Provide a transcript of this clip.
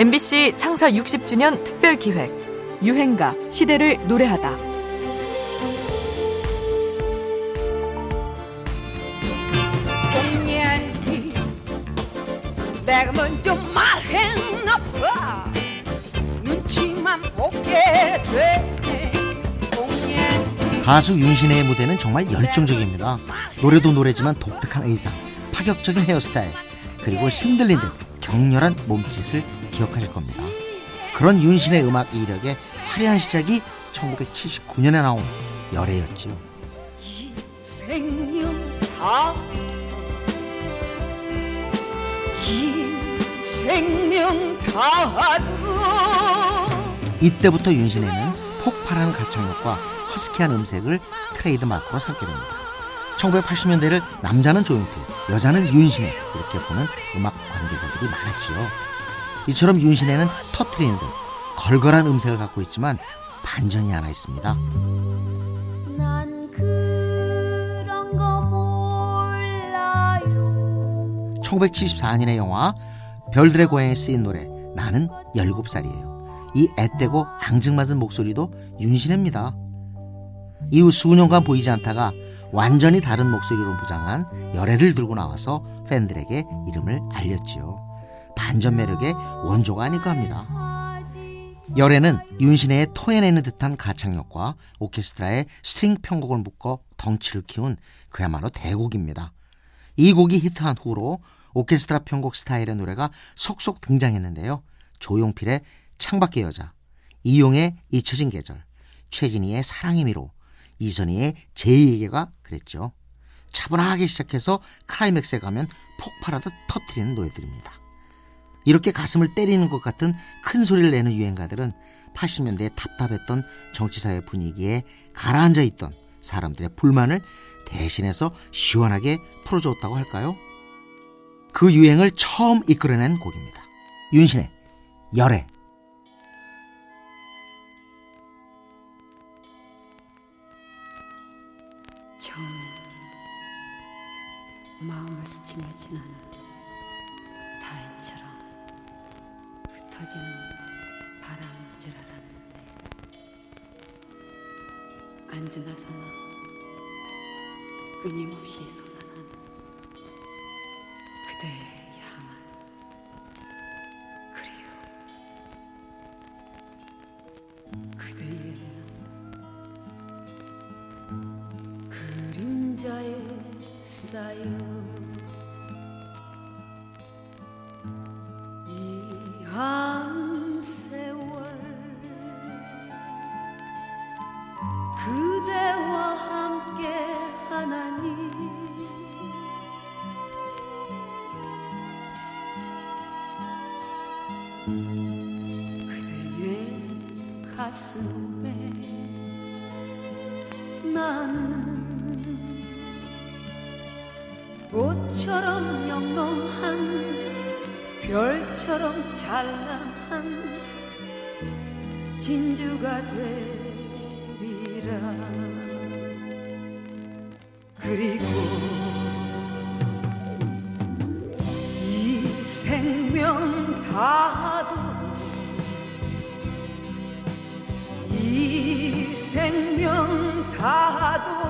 MBC 창사 60주년 특별 기획 유행가 시대를 노래하다. 내가 먼저 말했나 봐 눈치만 보게 공연히 가수 윤신혜의 무대는 정말 열정적입니다. 노래도 노래지만 독특한 의상, 파격적인 헤어스타일, 그리고 신들린 듯 격렬한 몸짓을 기억하실 겁니다. 그런 윤신의 음악 이력의 화려한 시작이 1979년에 나온 열애였지요. 이 생명 다이 생명 다하도록 이때부터 윤신혜는 폭발하는 가창력과 허스키한 음색을 트레이드 마크로 삼게 됩니다. 1980년대를 남자는 조용필, 여자는 윤신혜 이렇게 보는 음악 관계자들이 많았지요. 이처럼 윤신혜는 터트리는 듯 걸걸한 음색을 갖고 있지만 반전이 하나 있습니다. 난 그런 거 몰라요. 1974년의 영화 별들의 고향에 쓰인 노래 나는 17살이에요. 이 앳되고 앙증맞은 목소리도 윤시내입니다. 이후 수년간 보이지 않다가 완전히 다른 목소리로 무장한 열애를 들고 나와서 팬들에게 이름을 알렸지요. 반전 매력의 원조가 아닐까 합니다. 열애는 윤시내의 토해내는 듯한 가창력과 오케스트라의 스트링 편곡을 묶어 덩치를 키운 그야말로 대곡입니다. 이 곡이 히트한 후로 오케스트라 편곡 스타일의 노래가 속속 등장했는데요. 조용필의 창밖의 여자, 이용의 잊혀진 계절, 최진희의 사랑의 미로, 이선희의 제2에게가 그랬죠. 차분하게 시작해서 클라이맥스에 가면 폭발하듯 터트리는 노래들입니다. 이렇게 가슴을 때리는 것 같은 큰 소리를 내는 유행가들은 80년대에 답답했던 정치사회 분위기에 가라앉아 있던 사람들의 불만을 대신해서 시원하게 풀어줬다고 할까요? 그 유행을 처음 이끌어낸 곡입니다. 윤신의 열애. 마음을 스치며 지나는 달인처럼 흩어지는 바람인 줄 알았는데 앉으나 서나 끊임없이 솟아 쌓여 이한 세월 그대와 함께 하나니 그대의 가슴에 나는 꽃처럼 영롱한 별처럼 찬란한 진주가 되리라. 그리고 이 생명 다하도록 이 생명 다하도